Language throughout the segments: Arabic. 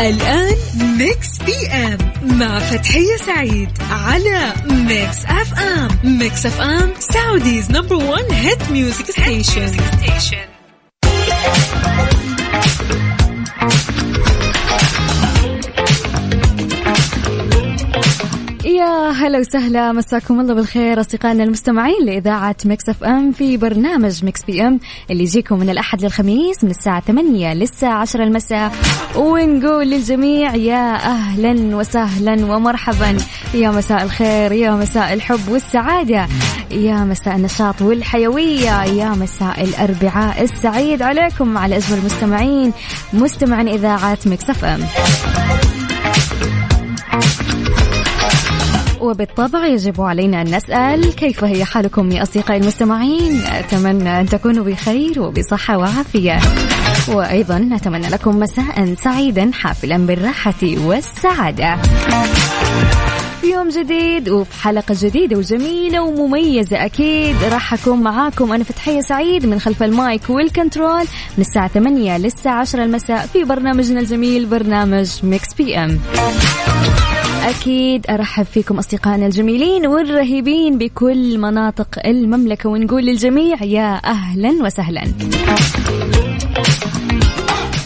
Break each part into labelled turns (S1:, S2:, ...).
S1: الآن Mix PM مع فتحية سعيد على Mix FM Mix FM Saudi's number one hit music station
S2: يا هلا وسهلا مساكم الله بالخير أصدقائنا المستمعين لإذاعة Mix FM في برنامج Mix PM اللي يجيكم من الأحد للخميس من الساعة 8 للساعة 10 المساء. ونقول للجميع يا أهلا وسهلا ومرحبا. يا مساء الخير يا مساء الحب والسعادة. يا مساء النشاط والحيوية. يا مساء الأربعاء السعيد عليكم على اجمل مستمعين مستمعين إذاعة مكس أف أم. وبالطبع يجب علينا أن نسأل كيف هي حالكم يا أصدقائي المستمعين؟ أتمنى أن تكونوا بخير وبصحة وعافية. وأيضا نتمنى لكم مساء سعيدا حافلا بالراحة والسعادة. في يوم جديد وفي حلقة جديدة وجميلة ومميزة أكيد. راح أكون معاكم أنا فتحية سعيد من خلف ال mic وال control من الساعة 8 للساعة 10 المساء في برنامجنا الجميل برنامج Mix PM. أكيد أرحب فيكم أصدقائنا الجميلين والرهيبين بكل مناطق المملكة ونقول للجميع يا أهلا وسهلا.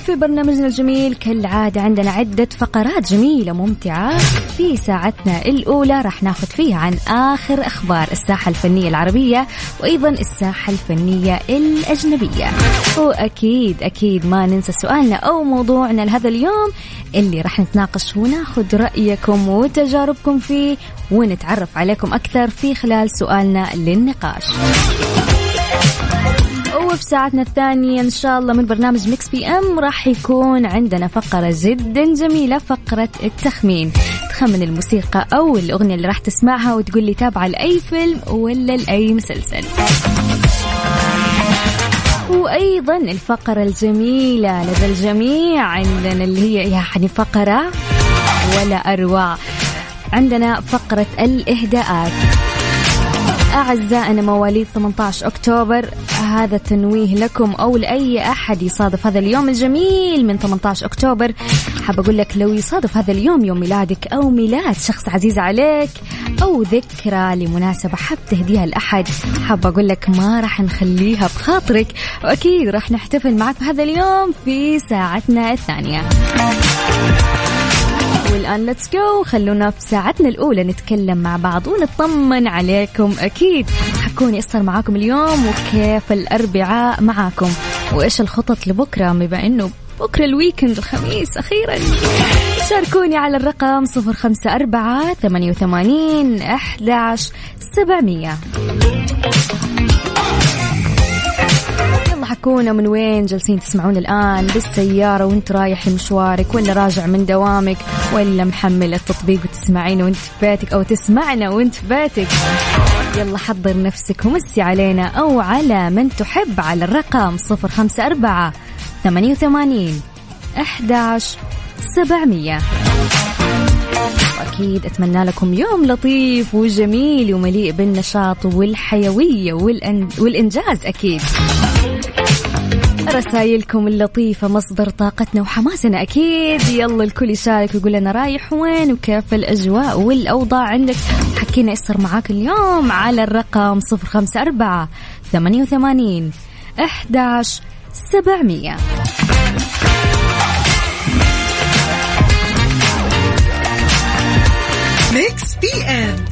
S2: في برنامجنا الجميل كالعادة عندنا عدة فقرات جميلة ممتعة في ساعتنا الأولى راح ناخذ فيها عن آخر أخبار الساحة الفنية العربية وأيضا الساحة الفنية الأجنبية. وأكيد أكيد ما ننسى سؤالنا أو موضوعنا لهذا اليوم اللي راح نتناقش وناخذ رأيكم وتجاربكم فيه ونتعرف عليكم أكثر في خلال سؤالنا للنقاش. وفي ساعتنا الثانية إن شاء الله من برنامج ميكس PM. راح يكون عندنا فقرة جدا جميلة فقرة التخمين. تخمن الموسيقى أو الأغنية اللي راح تسمعها وتقول لي تابعة لأي فيلم ولا لأي مسلسل. وأيضا الفقرة الجميلة لدى الجميع عندنا اللي هي يعني فقرة ولا أروع. عندنا فقرة الإهداءات. أعزائنا مواليد 18 أكتوبر هذا تنويه لكم أو لأي أحد يصادف هذا اليوم الجميل من 18 أكتوبر. حاب أقول لك لو يصادف هذا اليوم يوم ميلادك أو ميلاد شخص عزيز عليك أو ذكرى لمناسبة حاب تهديها لأحد حاب أقول لك ما راح نخليها بخاطرك وأكيد راح نحتفل معك بهذا اليوم في ساعتنا الثانية. والآن let's go خلونا في ساعتنا الأولى نتكلم مع بعض ونطمن عليكم أكيد. حكوني أصلا معاكم اليوم وكيف الأربعاء معاكم؟ وإيش الخطط لبكرة؟ بما أنه بكرة الويكند الخميس أخيرا. شاركوني على الرقم 054 88 11 700 تكونوا من وين جالسين تسمعون الآن؟ بالسيارة وانت رايح لمشوارك ولا راجع من دوامك ولا محمل التطبيق وتسمعين وانت في بيتك أو تسمعنا وانت في بيتك. يلا حضر نفسك ومسي علينا أو على من تحب على الرقم 054 88 11 700 أكيد أتمنى لكم يوم لطيف وجميل ومليء بالنشاط والحيوية والإنجاز أكيد. رسائلكم اللطيفة مصدر طاقتنا وحماسنا أكيد. يلا الكل يشارك ويقول لنا رايح وين وكيف الأجواء والأوضاع عندك. حكينا يصير معاك اليوم على الرقم صفر خمسة أربعة ثمانية وثمانين أحداش سبعمية.
S1: ميكس PM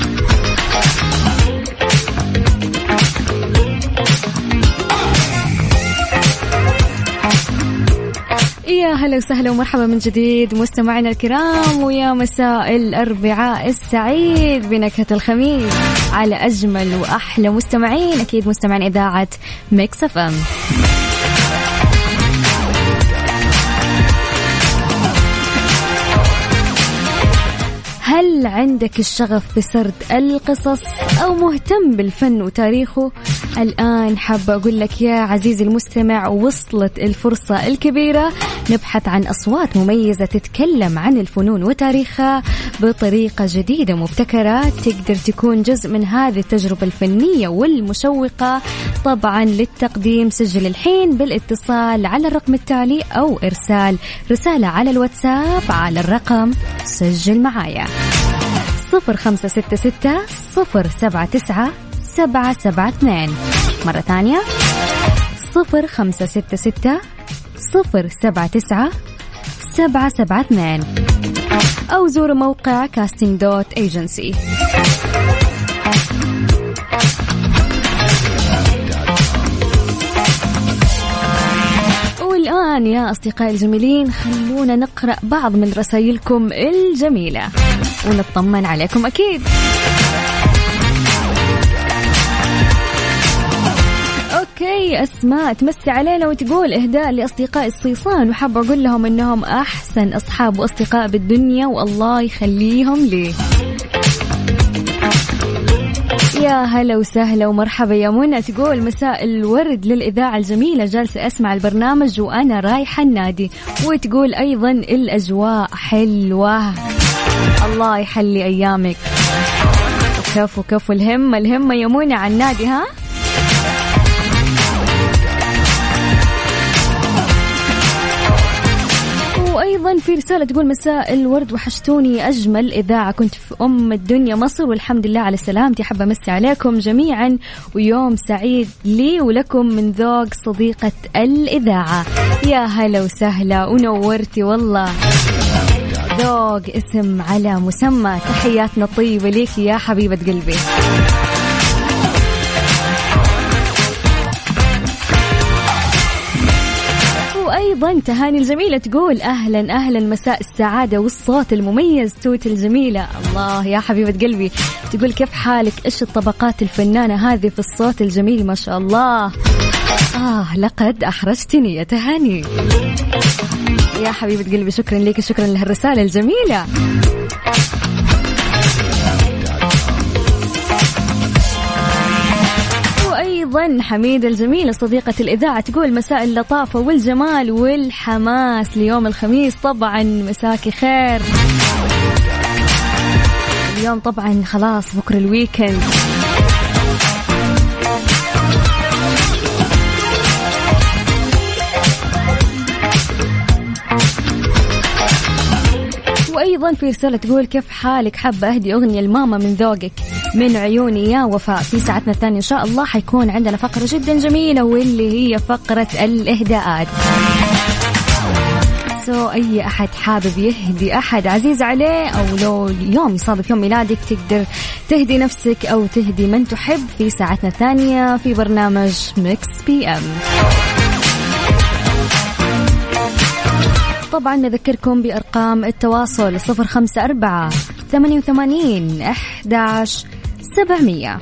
S2: يا هلا وسهلا ومرحبا من جديد مستمعينا الكرام ويا مساء الأربعاء السعيد بنكهة الخميس على أجمل وأحلى مستمعين أكيد مستمعين إذاعة ميكس FM. هل عندك الشغف بسرد القصص أو مهتم بالفن وتاريخه؟ الآن حابة أقول لك يا عزيزي المستمع وصلت الفرصة الكبيرة نبحث عن أصوات مميزة تتكلم عن الفنون وتاريخها بطريقة جديدة مبتكرة. تقدر تكون جزء من هذه التجربة الفنية والمشوقة طبعا للتقديم. سجل الحين بالاتصال على الرقم التالي أو إرسال رسالة على الواتساب على الرقم سجل معايا. صفر خمسة ستة ستة صفر سبعة تسعة سبعة سبعة اثنين. مرة ثانية صفر خمسة ستة ستة صفر سبعة تسعة سبعة سبعة اثنين. أو زوروا موقع كاستنج دوت ايجنسي والآن يا أصدقائي الجميلين خلونا نقرأ بعض من رسائلكم الجميلة. ونطمن عليكم أكيد. أوكي أسماء تمسي علينا وتقول إهداء لأصدقاء الصيصان وحابه أقول لهم إنهم أحسن أصحاب وأصدقاء بالدنيا والله يخليهم لي. يا هلا وسهلا ومرحبا يا منى. تقول مساء الورد للإذاعة الجميلة جالسة أسمع البرنامج وأنا رايحة النادي. وتقول أيضا الأجواء حلوة. الله يحلي أيامك. كفو كفو الهمة الهمة يا منى على النادي ها؟ وأيضا في رسالة تقول مساء الورد وحشتوني أجمل إذاعة. كنت في أم الدنيا مصر والحمد لله على سلامتي. حابه أمسي عليكم جميعا ويوم سعيد لي ولكم من ذوق صديقة الإذاعة. يا هلا وسهلا ونورتي والله. ذوق اسم على مسمى. تحياتنا الطيبة ليك يا حبيبة قلبي. وأيضا تهاني الجميلة تقول أهلا أهلا مساء السعادة والصوت المميز توت الجميلة. الله يا حبيبة قلبي. تقول كيف حالك؟ إيش الطبقات الفنانة هذه في الصوت الجميل؟ ما شاء الله. آه لقد أحرجتني يا تهاني. يا حبيبة قلبي شكرا لك شكرا لهالرسالة الجميلة. أيضا حميده الجميله صديقة الإذاعة تقول مساء اللطافة والجمال والحماس ليوم الخميس. طبعا مساكي خير. اليوم طبعا خلاص بكرة الويكند. وأيضا في رسالة تقول كيف حالك؟ حابة أهدي أغنية لماما من ذوقك من عيوني يا وفاء. في ساعتنا الثانية إن شاء الله حيكون عندنا فقرة جدا جميلة واللي هي فقرة الإهداءات. so أي أحد حابب يهدي أحد عزيز عليه أو لو اليوم يصادف يوم ميلادك تقدر تهدي نفسك أو تهدي من تحب. في ساعتنا الثانية في برنامج ميكس PM طبعا نذكركم بأرقام التواصل صفر خمسة أربعة ثمانية وثمانين أحداش سبعمية.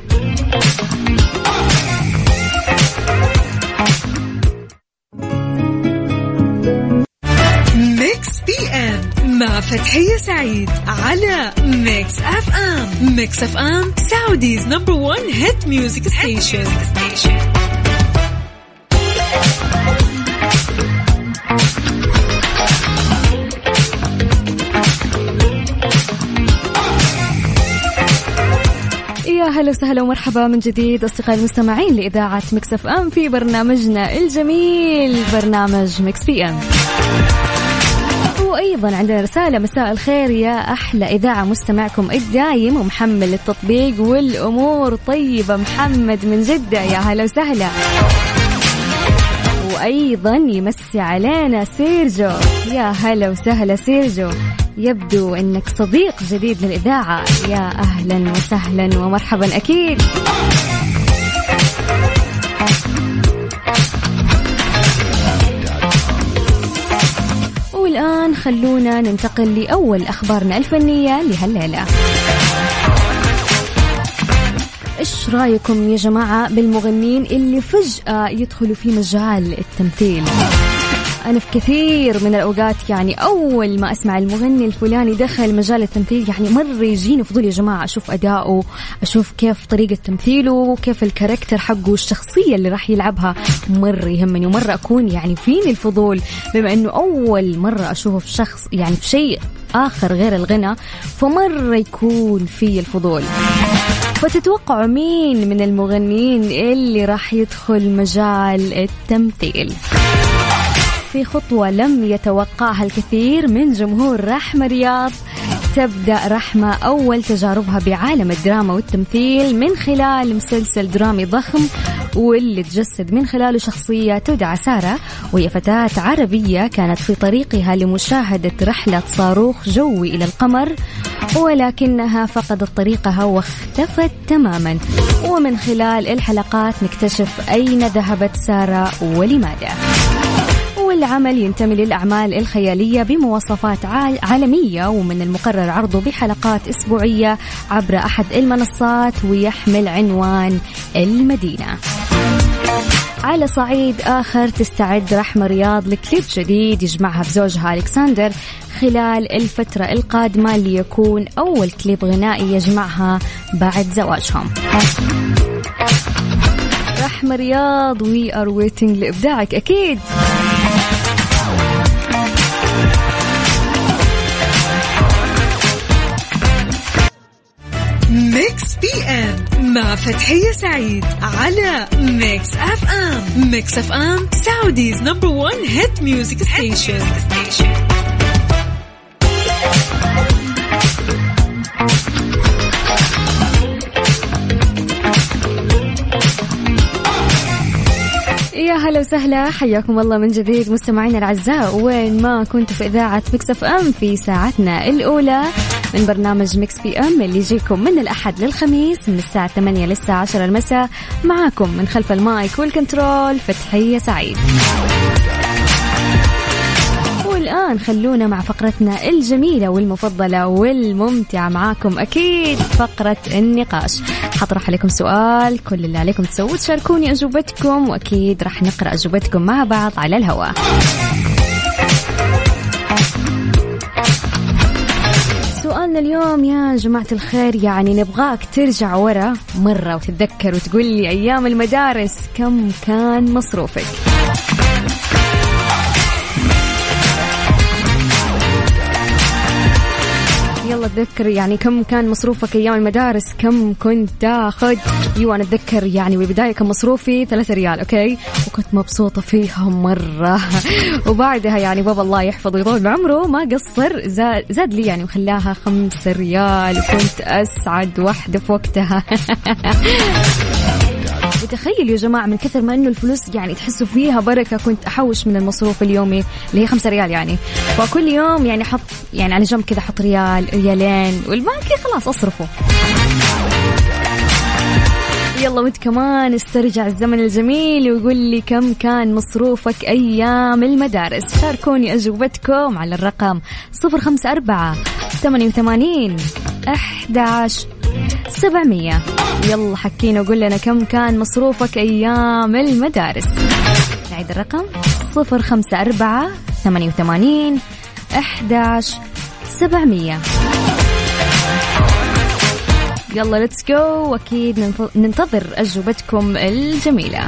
S1: ميكس PM مع فتحية سعيد على ميكس FM. ميكس FM Saudi's number one hit music station.
S2: يا هلا وسهلا ومرحبا من جديد أصدقائي المستمعين لإذاعة مكس FM في برنامجنا الجميل برنامج مكس PM. وأيضا عندنا رسالة مساء الخير يا أحلى إذاعة مستمعكم الدايم ومحمل التطبيق والأمور طيبة محمد من جدة يا هلا وسهلا. وأيضا يمسي علينا سيرجو يا هلا وسهلا سيرجو. يبدو إنك صديق جديد للإذاعة. يا أهلا وسهلا ومرحبا أكيد. خلونا ننتقل لأول أخبارنا الفنية لهالليلة. إيش رأيكم يا جماعة بالمغنين اللي فجأة يدخلوا في مجال التمثيل؟ أنا في كثير من الأوقات. يعني أول ما أسمع المغني الفلاني دخل مجال التمثيل يعني مرة يجيني فضول يا جماعة أشوف أداؤه أشوف كيف طريقة تمثيله وكيف الكاركتر حقه والشخصية اللي راح يلعبها. مرة يهمني ومرة أكون يعني فيني الفضول. بما أنه أول مرة أشوفه في شخص يعني في شيء آخر غير الغنى فمرة يكون في الفضول. فتتوقعوا مين من المغنيين اللي راح يدخل مجال التمثيل؟ في خطوة لم يتوقعها الكثير من جمهور رحمة رياض. تبدأ رحمة أول تجاربها بعالم الدراما والتمثيل من خلال مسلسل درامي ضخم واللي تجسد من خلاله شخصية تدعى سارة. وهي فتاة عربية كانت في طريقها لمشاهدة رحلة صاروخ جوي إلى القمر ولكنها فقدت طريقها واختفت تماما. ومن خلال الحلقات نكتشف أين ذهبت سارة ولماذا. والعمل ينتمي للأعمال الخيالية بمواصفات عالمية ومن المقرر عرضه بحلقات أسبوعية عبر أحد المنصات ويحمل عنوان المدينة. على صعيد آخر تستعد رحمة رياض لكليب جديد يجمعها بزوجها ألكسندر خلال الفترة القادمة ليكون أول كليب غنائي يجمعها بعد زواجهم. رحمة رياض we are waiting لإبداعك أكيد.
S1: ميكس PM مع فتحية سعيد على ميكس FM. ميكس FM Saudi's number one hit music station.
S2: يا هلا وسهلا حياكم الله من جديد مستمعينا الأعزاء. وين ما كنتوا في إذاعة مكس FM في ساعتنا الأولى من برنامج مكس PM اللي يجيكم من الأحد للخميس من الساعة 8 للساعة 10 المساء. معاكم من خلف المايك وال control فتحية سعيد. والآن خلونا مع فقرتنا الجميلة والمفضلة والممتعة. معاكم أكيد فقرة النقاش. حطرح عليكم سؤال كل اللي عليكم تسووا تشاركوني أجوبتكم وأكيد راح نقرأ أجوبتكم مع بعض على الهواء. سؤالنا اليوم يا جماعة الخير يعني نبغاك ترجع ورا مرة وتتذكر وتقول لي أيام المدارس كم كان مصروفك. يلا تذكر يعني كم كان مصروفك أيام المدارس؟ كم كنت تاخذ؟ أيوه أنا أتذكر يعني بالبداية كان مصروفي ثلاثة ريال okay؟ وكنت مبسوطة فيها مرة. وبعدها يعني بابا الله يحفظه ويطول. بعمره ما قصر زاد, زاد لي يعني وخلاها خمسة ريال وكنت أسعد واحدة في وقتها. وتخيل يا جماعة من كثر ما إنه الفلوس يعني تحسوا فيها بركة كنت أحوش من المصروف اليومي اللي هي خمسة ريال يعني. فكل يوم يعني حط يعني على جنب كذا حط ريال ريالين والباقي خلاص أصرفه. يلا وانت كمان استرجع الزمن الجميل وقول لي كم كان مصروفك أيام المدارس. شاركوني أجوبتكم على الرقم صفر خمسة أربعة ثمانية وثمانين أحداش سبعمية. يلا حكينا وقول لنا كم كان مصروفك أيام المدارس. نعيد الرقم صفر خمسة أربعة ثمانية وثمانين أحداش سبعمية. يلا let's go واكيد ننتظر أجوبتكم الجميلة.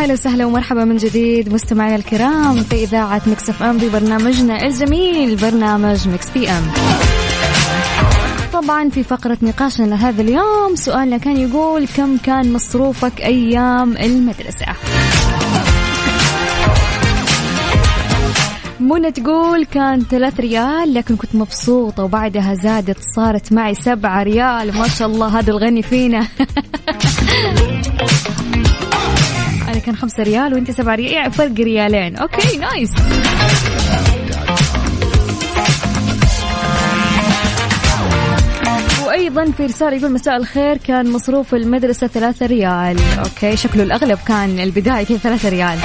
S2: هلا وسهلا ومرحبا من جديد مستمعينا الكرام في إذاعة مكس FM ببرنامجنا الجميل برنامج مكس PM. طبعا في فقرة نقاشنا لهذا اليوم سؤالنا كان يقول كم كان مصروفك أيام المدرسة؟ منى تقول كان ثلاث ريال لكن كنت مبسوطة وبعدها زادت صارت معي سبعة ريال. ما شاء الله هذا الغني فينا. أنا كان خمسة ريال وأنت سبعة ريال. يعني فرق ريالين. okay nice. وأيضا في رسالة يقول مساء الخير كان مصروف المدرسة ثلاثة ريال. okay شكله الأغلب كان البداية كذا ثلاثة ريال.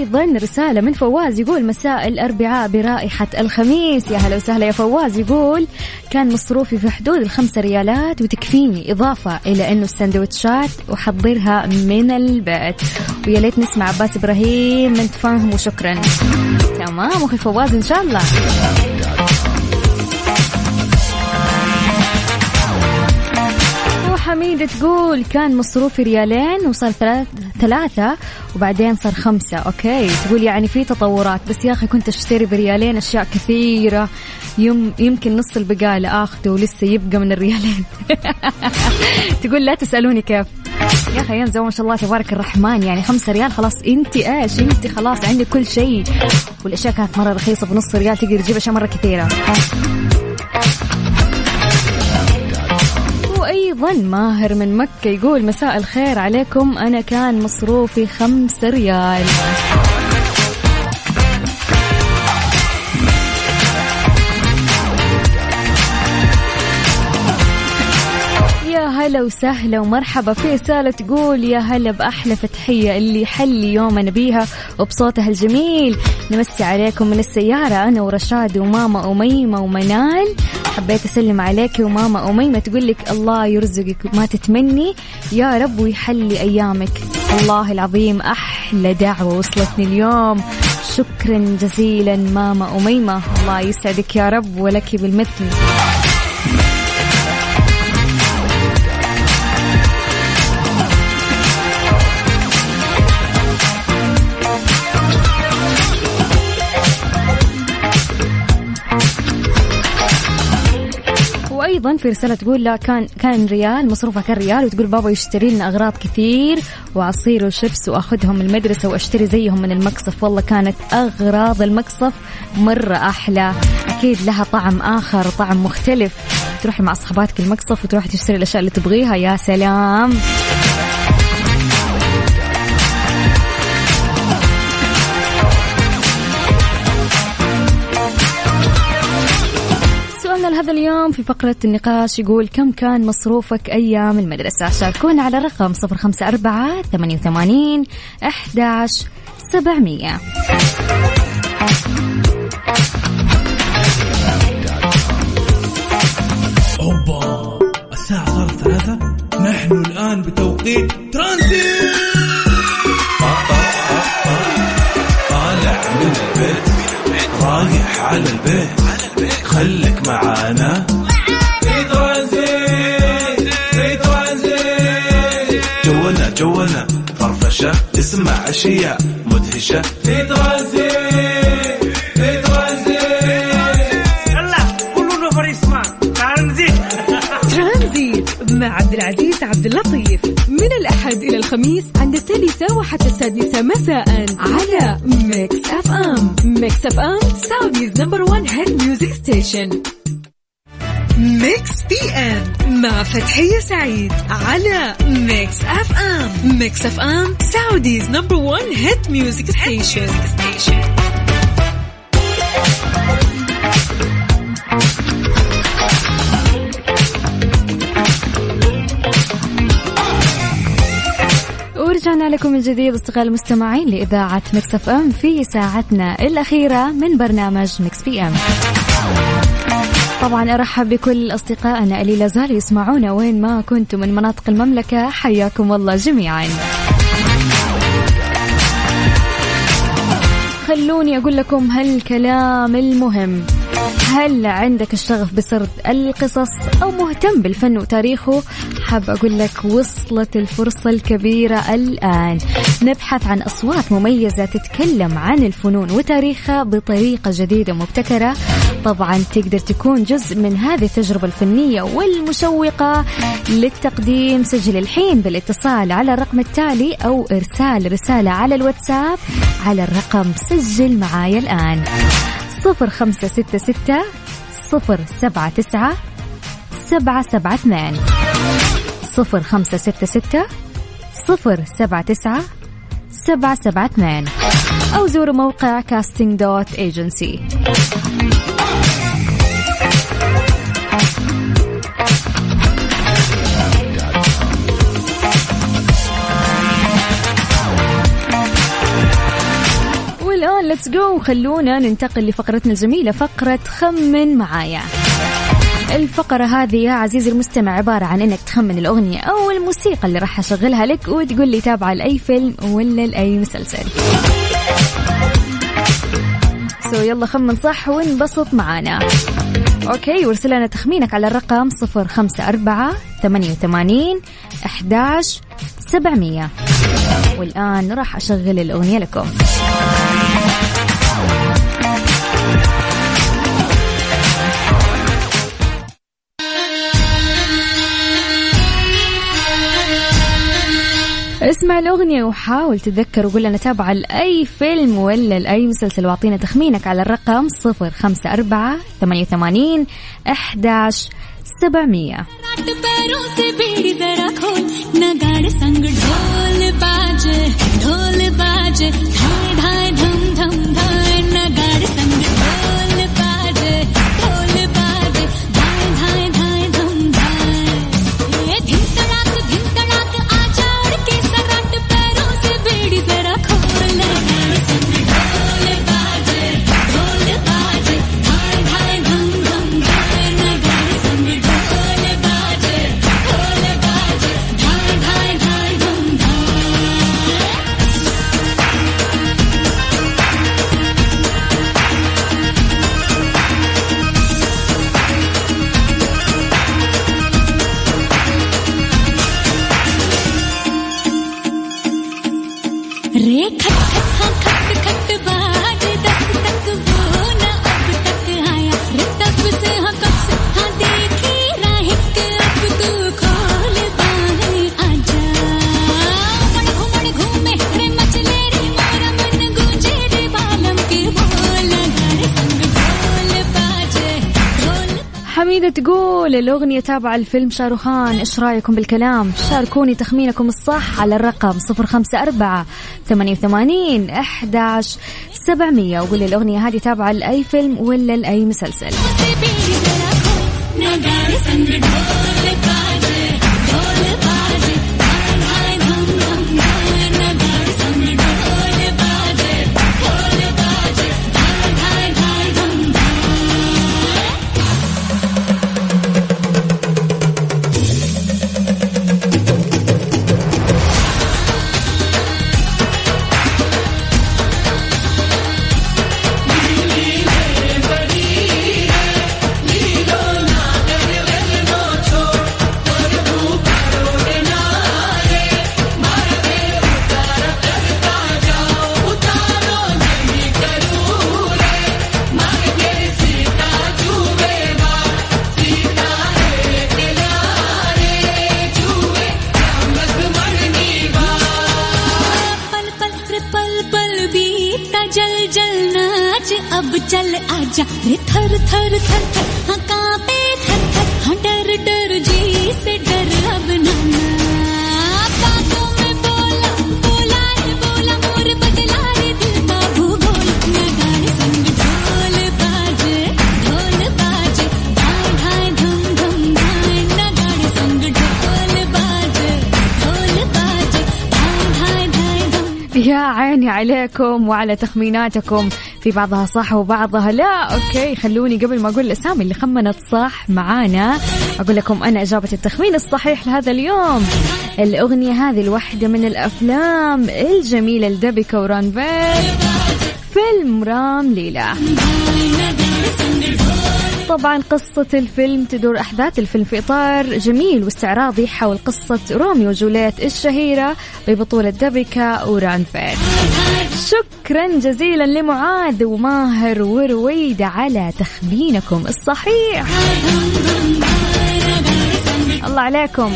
S2: أيضا رسالة من فواز يقول مساء الأربعاء برائحة الخميس. يا هلا وسهلا يا فواز يقول كان مصروفي في حدود الخمسة ريالات وتكفيني إضافة إلى أنه السندوتشات أحضرها من البيت. ويا ليت نسمع عباس إبراهيم من تفاهم وشكرا. تمام أخي فواز إن شاء الله. حميدة تقول كان مصروفي ريالين وصار ثلاث ثلاثة وبعدين صار خمسة. okay. تقول يعني في تطورات. بس يا أخي كنت أشتري بريالين أشياء كثيرة. يم يمكن نص البقالة آخذه ولسه يبقى من الريالين. تقول لا تسألوني كيف. يا أخي ينزل ما شاء الله تبارك الرحمن. يعني خمسة ريال خلاص. أنت إيش؟ أنت خلاص عندك كل شيء. والأشياء كانت مرة رخيصة. بنص ريال تقدر تجيب أشياء مرة كثيرة. وأيضا ماهر من مكة يقول مساء الخير عليكم. أنا كان مصروفي خمسة ريال. هلا وسهلا ومرحبا. في رسالة تقول يا هلا بأحلى فتحية اللي حلي يومنا بيها وبصوتها الجميل. نمسي عليكم من السيارة أنا ورشاد وماما أميمة ومنال حبيت أسلم عليك وماما أميمة تقول لك الله يرزقك ما تتمني يا رب ويحلي أيامك. والله العظيم أحلى دعوة وصلتني اليوم. شكرا جزيلا ماما أميمة. الله يسعدك يا رب ولك بالمثل. وأيضا في رسالة تقول لا كان كان ريال مصروفها كان ريال وتقول بابا يشتري لنا أغراض كثير وعصير وشيبس وأخذهم المدرسة وأشتري زيهم من المقصف والله كانت أغراض المقصف مرة أحلى. أكيد لها طعم آخر وطعم مختلف. تروحي مع صحباتك المقصف وتروحي تشتري الأشياء اللي تبغيها. يا سلام. هذا اليوم في فقرة النقاش يقول كم كان مصروفك أيام المدرسة؟ شاركونا على رقم صفر خمسة أربعة ثمانية وثمانين أحداش سبعمية.
S3: أوبا الساعة صارت ثلاثة نحن الآن بتوقيت ترانزيت. طالع من البيت رايح على البيت. خليك معانا. في ترانزيت في ترانزيت جونا جونا فرفشة تسمع أشياء مدهشة. في ترانزيت في ترانزيت
S4: يلا كله نفر يسمع ترانزيت
S1: ترانزيت مع عبد العزيز عبد اللطيف. من الأحد إلى الخميس عند الثالثة وحتى السادسة مساء على Mix F Mix FM Saudi's number one hit music station Mix PM مع فتحية سعيد على Mix FM Mix FM Saudi's number one hit music station ورجعنا لكم من جديد اصدقاء المستمعين لإذاعة Mix FM في ساعتنا الأخيرة من برنامج Mix PM طبعا أرحب بكل أصدقائنا اللي لا يسمعونا وين ما كنتم من مناطق المملكة. حياكم الله جميعا. خلوني أقول لكم هالكلام المهم. هل عندك الشغف بسرد القصص أو مهتم بالفن وتاريخه؟ حاب أقول لك وصلت الفرصة الكبيرة الآن. نبحث عن أصوات مميزة تتكلم عن الفنون وتاريخها بطريقة جديدة مبتكرة
S2: طبعا تقدر تكون جزء من هذه التجربة الفنية والمشوقة للتقديم. سجل الحين بالاتصال على الرقم التالي أو إرسال رسالة على الواتساب على الرقم سجل معايا الآن. صفر خمسة ستة ستة صفر سبعة تسعة سبعة سبعة اثنين. صفر خمسة ستة ستة صفر سبعة تسعة سبعة سبعة اثنين. أو زوروا موقع كاستنج دوت ايجنسي let's go خلونا ننتقل لفقرتنا الجميلة فقرة خمن معايا الفقرة هذه يا عزيزي المستمع عبارة عن إنك تخمن الأغنية أو الموسيقى اللي راح أشغلها لك وتقول لي تابعة لأي فيلم ولا لأي مسلسل. so يلا خمن صح وانبسط معانا. okay وارسل لنا تخمينك على الرقم 054 88 11 700 والآن راح أشغل الأغنية لكم. اسمع الأغنية وحاول تتذكر وقول لنا تابعة لأي فيلم ولا لأي مسلسل واعطينا تخمينك على الرقم صفر خمسة أربعة ثمانية وثمانين أحداش سبعمية
S5: पैरों से बीड़ी जरा खोल नगाड़ संग ढोल बाजे ढोल बाजे ढाई ढाई
S2: تقول الأغنية تابعة الفيلم شاروخان إيش رأيكم بالكلام؟ شاركوني تخمينكم الصح على الرقم صفر خمسة أربعة ثمانية وثمانين أحداش سبعمية. وقولي الأغنية هذه تابعة لأي فيلم ولا لأي مسلسل.
S5: चल आजा रे थर थर थर थर हाँ कांपे थर थर हाँ डर डर जी से डर अब नाना बातों में बोला बोला रे बोला मोर बदला रे दिल का भूगोल नगाड़े संग ढोल बाजे ढोल बाजे ढाई ढाई धम धम धाय नगाड़े संग ढोल बाजे ढोल बाजे ढाई ढाई ढाई धम
S2: يا عيني عليكم وعلى تخميناتكم في بعضها صح وبعضها لا. okay خلوني قبل ما أقول الاسامي اللي خمنت صح معانا. أقول لكم أنا إجابة التخمين الصحيح لهذا اليوم. الأغنية هذه الواحدة من الأفلام الجميلة لديبيكا ورانفير فيلم رام ليلى. طبعا قصة الفيلم تدور أحداث الفيلم في إطار جميل واستعراضي حول قصة روميو وجوليت الشهيرة ببطولة دبكة ورانفيل شكرا شكرا جزيلا لمعاذ وماهر ورويدة على تخمينكم الصحيح. الله عليكم.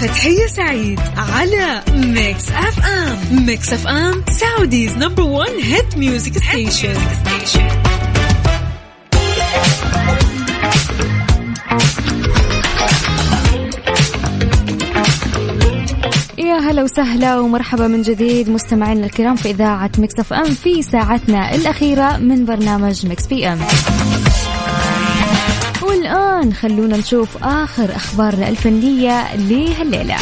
S1: فتحية سعيد على Mix FM Mix FM Saudi's number 1 hit music station
S2: يا هلا وسهلا ومرحبا من جديد مستمعينا الكرام في إذاعة Mix FM في ساعتنا الأخيرة من برنامج Mix PM والآن خلونا نشوف آخر أخبارنا الفنية لهالليلة.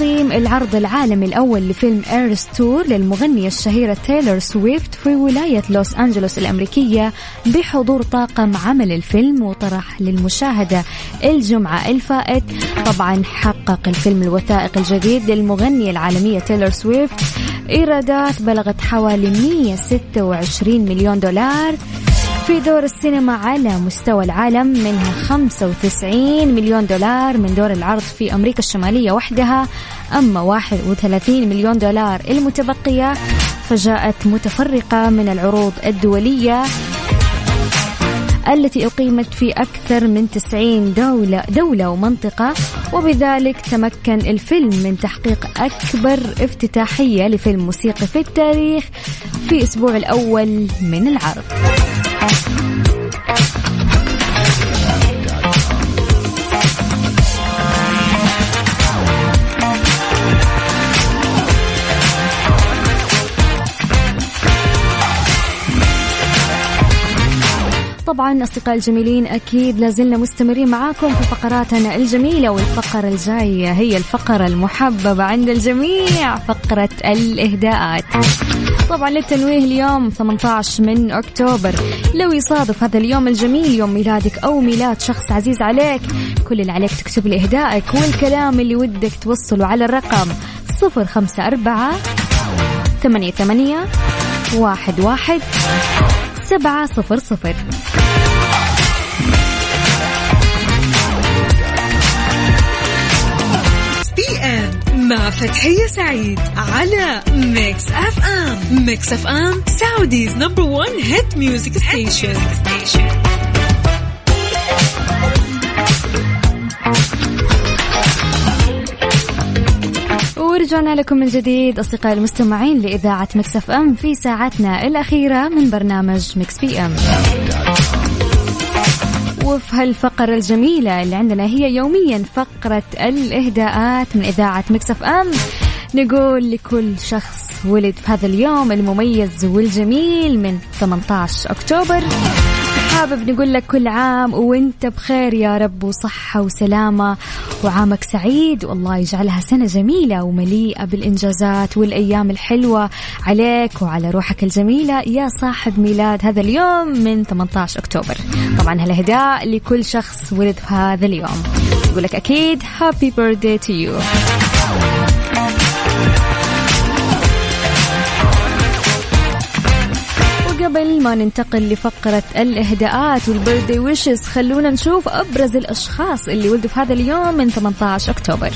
S2: أقيم العرض العالمي الأول لفيلم Eras Tour للمغنية الشهيرة تايلور سويفت في ولاية لوس أنجلوس الأمريكية بحضور طاقم عمل الفيلم وطرح للمشاهدة الجمعة الفائت. طبعا حقق الفيلم الوثائقي الجديد للمغنية العالمية تايلور سويفت. إيرادات بلغت حوالي 126 مليون دولار. في دور السينما على مستوى العالم منها 95 مليون دولار من دور العرض في أمريكا الشمالية وحدها. أما 31 مليون دولار المتبقية فجاءت متفرقة من العروض الدولية. التي أقيمت في أكثر من 90 دولة, دولة ومنطقة وبذلك تمكن الفيلم من تحقيق أكبر افتتاحية لفيلم موسيقي في التاريخ في أسبوع الأول من العرض. طبعا أصدقاء الجميلين أكيد لازلنا مستمرين معاكم في فقراتنا الجميلة والفقرة الجاية هي الفقرة المحببة عند الجميع فقرة الإهداءات. طبعا للتنويه اليوم 18 من أكتوبر. لو يصادف هذا اليوم الجميل يوم ميلادك أو ميلاد شخص عزيز عليك كل اللي عليك تكتب لي إهدائك والكلام اللي ودك توصله على الرقم 054 ثمانية ثمانية واحد واحد سبعة صفر صفر.
S1: مع فتحية سعيد على Mix FM Mix FM Saudi's number 1 hit music station
S2: ورجعنا لكم من جديد أصدقائي المستمعين لإذاعة Mix FM في ساعتنا الأخيرة من برنامج Mix PM. وفي هالفقرة الجميلة اللي عندنا هي يوميا فقرة الإهداءات من إذاعة Mix FM. نقول لكل شخص ولد في هذا اليوم المميز والجميل من 18 أكتوبر. حابب نقول لك كل عام وانت بخير يا رب وصحة وسلامة وعامك سعيد. والله يجعلها سنة جميلة ومليئة بالإنجازات والأيام الحلوة عليك وعلى روحك الجميلة يا صاحب ميلاد هذا اليوم من 18 أكتوبر. طبعا هالإهداء لكل شخص ولد في هذا اليوم. يقول لك أكيد happy birthday to you قبل ما ننتقل لفقرة الإهداءات وال birthday wishes خلونا نشوف أبرز الأشخاص اللي ولدوا في هذا اليوم من 18 أكتوبر.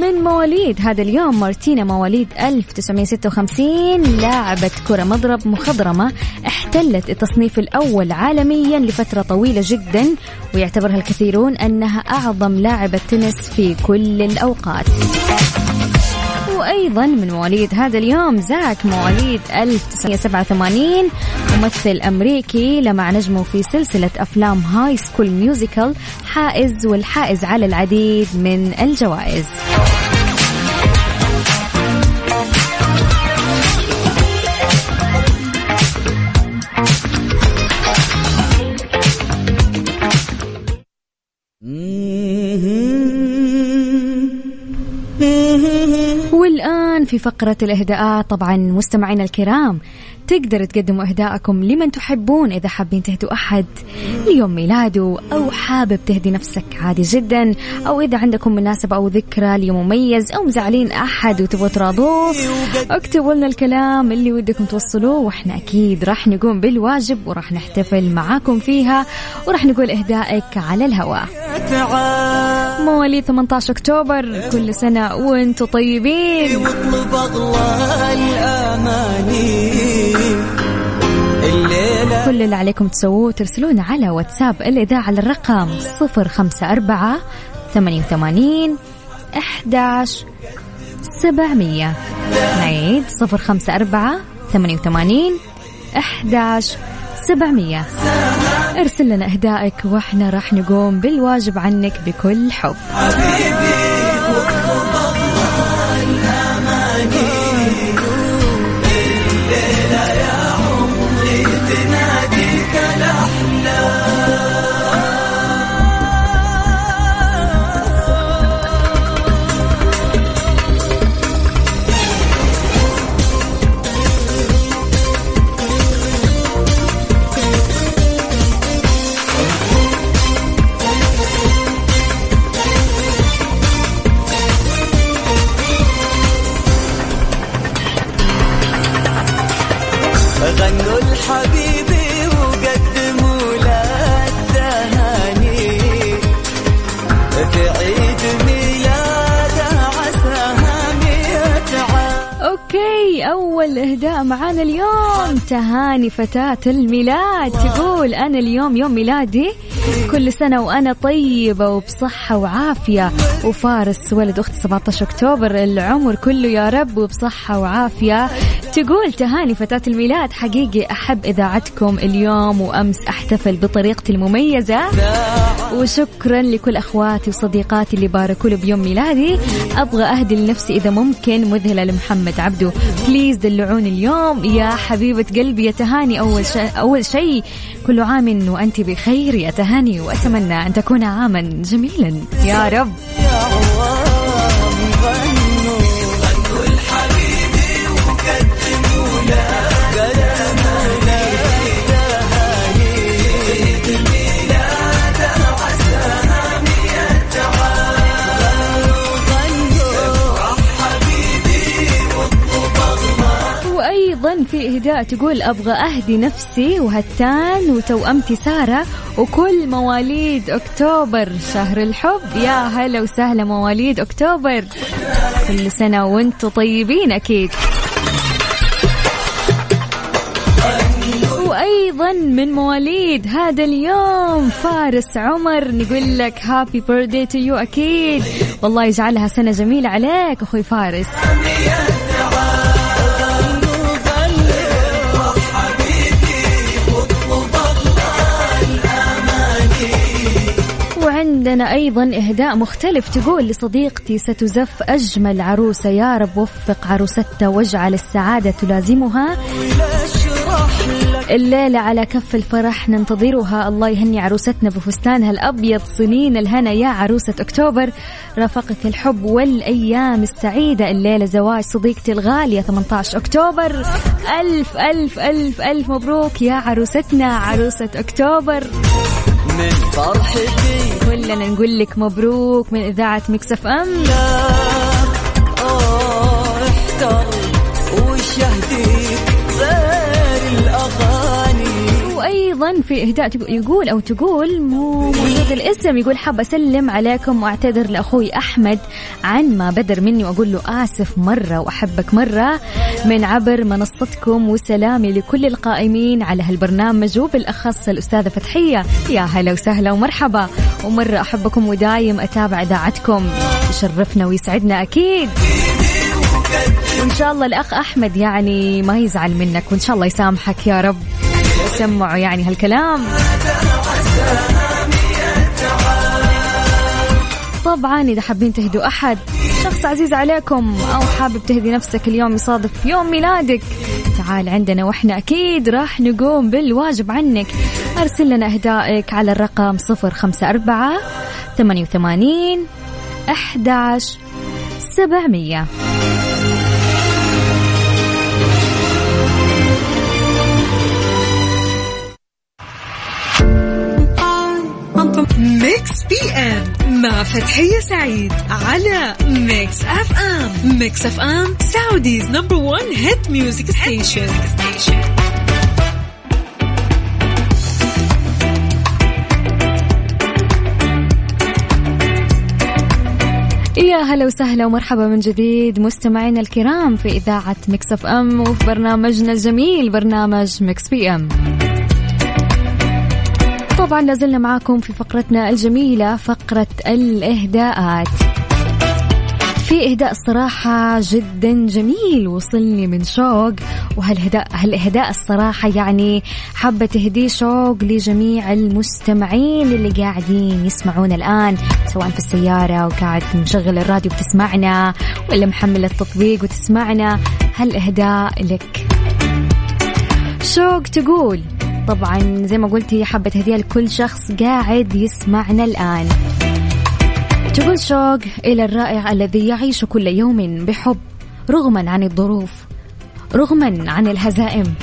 S2: من مواليد هذا اليوم مارتينا مواليد 1956 لاعبة كرة مضرب مخضرمة احتلت التصنيف الأول عالميا لفترة طويلة جدا ويعتبرها الكثيرون أنها أعظم لاعبة تنس في كل الأوقات. وأيضا من مواليد هذا اليوم زاك مواليد 1987 ممثل أمريكي لمع نجمه في سلسلة أفلام High School Musical حائز والحائز على العديد من الجوائز. في فقرة الإهداءات طبعا مستمعينا الكرام. تقدروا تقدموا إهداءكم لمن تحبون. إذا حابين تهدوا أحد ليوم ميلاده أو حابب تهدي نفسك عادي جدا أو إذا عندكم مناسبة أو ذكرى ليوم مميز أو مزعلين أحد وتبغوا تراضوه اكتبوا لنا الكلام اللي ودكم توصلوه وإحنا أكيد راح نقوم بالواجب وراح نحتفل معاكم فيها وراح نقول إهدائك على الهواء مواليد 18 أكتوبر كل سنة وأنتم طيبين. كل اللي عليكم تسووه ترسلون على واتساب الإذاعة على الرقم 054 88 11 700 نعيد 054 88 11 700 أرسل لنا اهدائك وإحنا راح نقوم بالواجب عنك بكل حب. فتاة الميلاد. تقول أنا اليوم يوم ميلادي. كل سنة وأنا طيبة وبصحة وعافية. وفارس ولد أختي 17 أكتوبر. العمر كله يا رب وبصحة وعافية. تقول تهاني فتاة الميلاد. حقيقي أحب إذاعتكم اليوم وأمس أحتفل بطريقتي المميزة. وشكرا لكل أخواتي وصديقاتي اللي باركوا لي بيوم ميلادي. أبغى أهدي لنفسي إذا ممكن. مذهلة لمحمد عبده بليز دلعوني اليوم. يا حبيبة قلبي يا تهاني. أول شيء أول شيء كل عام وأنت بخير. يا تهاني وأتمنى أن تكون عاما جميلا. يا رب. في إهداء تقول أبغى أهدي نفسي وهتان وتوأمتي سارة وكل مواليد أكتوبر شهر الحب. يا هلا وسهلا مواليد أكتوبر. كل سنة وأنتم طيبين أكيد. وأيضا من مواليد هذا اليوم فارس عمر نقول لك happy birthday to you أكيد. والله يجعلها سنة جميلة عليك أخوي فارس. وعندنا أيضا إهداء مختلف. تقول لصديقتي ستزف أجمل عروسة. يا رب وفق عروستها واجعل السعادة تلازمها. الليلة على كف الفرح ننتظرها. الله يهني عروستنا بفستانها الأبيض. سنين الهنا يا عروسة أكتوبر. رافقك الحب والأيام السعيدة. الليلة زواج صديقتي الغالية. 18 أكتوبر. ألف ألف ألف ألف مبروك يا عروستنا. عروسة أكتوبر.
S6: من فرحتي
S2: كلنا نقول لك مبروك من إذاعة مكسف أم.
S6: آه احتر وش
S2: في إهداء يقول أو تقول مو موجود الاسم يقول حاب أسلم عليكم وأعتذر لأخوي أحمد عن ما بدر مني وأقول له آسف مرة وأحبك مرة من عبر منصتكم وسلامي لكل القائمين على هالبرنامج وبالأخص الأستاذة فتحية. يا هلا وسهلا ومرحبا. ومرة أحبكم ودايم أتابع إذاعتكم. يشرفنا ويسعدنا أكيد. وان شاء الله الأخ أحمد يعني ما يزعل منك وإن شاء الله يسامحك يا رب. سمعوا يعني هالكلام. طبعا إذا حابين تهدوا أحد شخص عزيز عليكم أو حابب تهدي نفسك اليوم يصادف يوم ميلادك تعال عندنا وإحنا أكيد راح نقوم بالواجب عنك. أرسل لنا أهدائك على الرقم 054 88 11 700
S1: ميكس بي إم مع فتحية سعيد على ميكس أف أم. ميكس أف أم Saudi's number 1 hit music station.
S2: يا هلا وسهلا ومرحبا من جديد مستمعينا الكرام في إذاعة ميكس أف أم وفي برنامجنا الجميل برنامج ميكس بي إم. طبعا لازلنا معاكم في فقرتنا الجميلة فقرة الإهداءات. في إهداء الصراحة جدا جميل وصلني من شوق. وهالهداء هالإهداء الصراحة يعني حابة تهديه شوق لجميع المستمعين اللي قاعدين يسمعونا الآن سواء في السيارة وقاعد مشغل الراديو بتسمعنا ولا محمل التطبيق وتسمعنا. هالإهداء لك؟ شوق تقول. طبعا زي ما قلتي حابة هدية لكل شخص قاعد يسمعنا الآن. تقول شوق إلى الرائع الذي يعيش كل يوم بحب رغما عن الظروف رغما عن الهزائم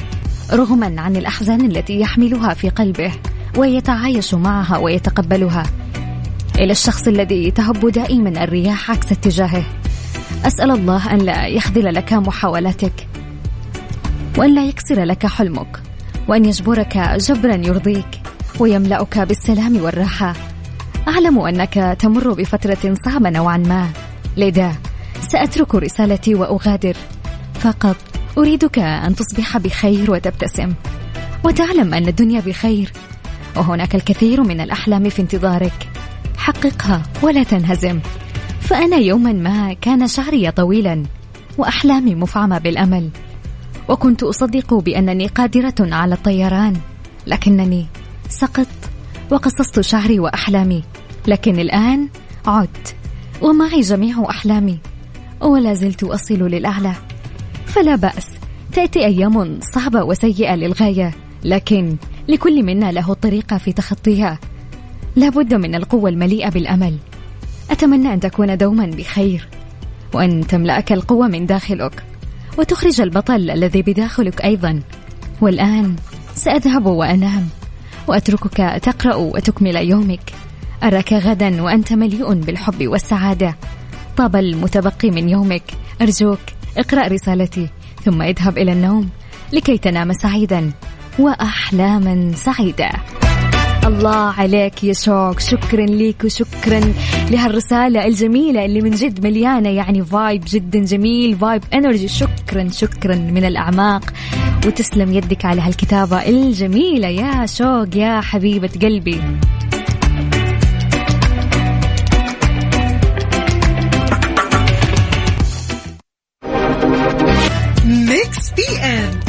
S2: رغما عن الأحزان التي يحملها في قلبه ويتعايش معها ويتقبلها. إلى الشخص الذي تهب دائما الرياح عكس اتجاهه. أسأل الله أن لا يخذل لك محاولاتك وأن لا يكسر لك حلمك. وأن يجبرك جبرا يرضيك ويملأك بالسلام والراحة. أعلم أنك تمر بفترة صعبة نوعا ما. لذا سأترك رسالتي وأغادر. فقط أريدك أن تصبح بخير وتبتسم. وتعلم أن الدنيا بخير وهناك الكثير من الأحلام في انتظارك. حققها ولا تنهزم. فأنا يوما ما كان شعري طويلا وأحلامي مفعمة بالأمل. وكنت أصدق بأنني قادرة على الطيران لكنني سقطت وقصصت شعري وأحلامي لكن الآن عدت ومعي جميع أحلامي ولا زلت أصل للأعلى. فلا بأس تأتي أيام صعبة وسيئة للغاية لكن لكل منا له طريقة في تخطيها. لابد من القوة المليئة بالأمل. أتمنى أن تكون دوما بخير وأن تملأك القوة من داخلك. وتخرج البطل الذي بداخلك أيضا. والآن سأذهب وأنام. وأتركك تقرأ وتكمل يومك. أراك غدا وأنت مليء بالحب والسعادة. طاب المتبقي من يومك. أرجوك اقرأ رسالتي. ثم اذهب إلى النوم لكي تنام سعيدا. وأحلاما سعيدة. الله عليك يا شوق. شكرا ليك وشكرا لهالرسالة الجميلة اللي من جد مليانة يعني vibe جدا جميل vibe energy شكرا شكرا من الأعماق. وتسلم يدك على هالكتابة الجميلة. يا شوق يا حبيبة قلبي.
S1: ميكس بي ام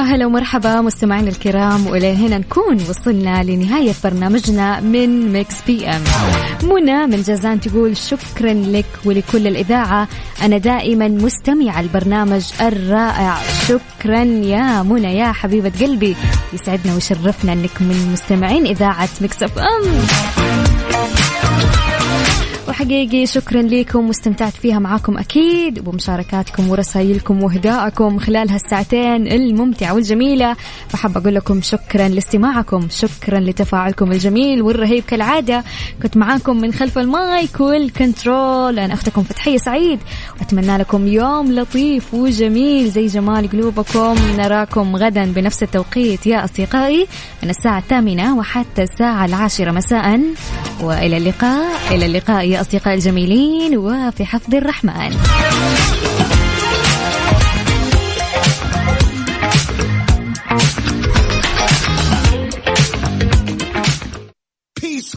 S2: يا هلا ومرحبا مستمعينا الكرام وإلى هنا نكون وصلنا لنهاية برنامجنا من ميكس بي ام منى من جازان تقول شكرا لك ولكل الإذاعة. أنا دائما مستمعة البرنامج الرائع. شكرا يا منى يا حبيبة قلبي. يسعدنا ويشرفنا أنك من مستمعين إذاعة ميكس اف ام وحقيقي شكرا لكم واستمتعت فيها معاكم أكيد وبمشاركاتكم ورسائلكم وهدائكم خلال هالساعتين الممتعة والجميلة. فحب أقول لكم شكرا لاستماعكم شكرا لتفاعلكم الجميل والرهيب. كالعادة كنت معاكم من خلف المايك والكنترول. أنا أختكم فتحية سعيد وأتمنى لكم يوم لطيف وجميل زي جمال قلوبكم. نراكم غدا بنفس التوقيت يا أصدقائي من الساعة الثامنة وحتى الساعة العاشرة مساء. وإلى اللقاء إلى اللقاء يا أصدقائي. الجميلين وفي حفظ الرحمن.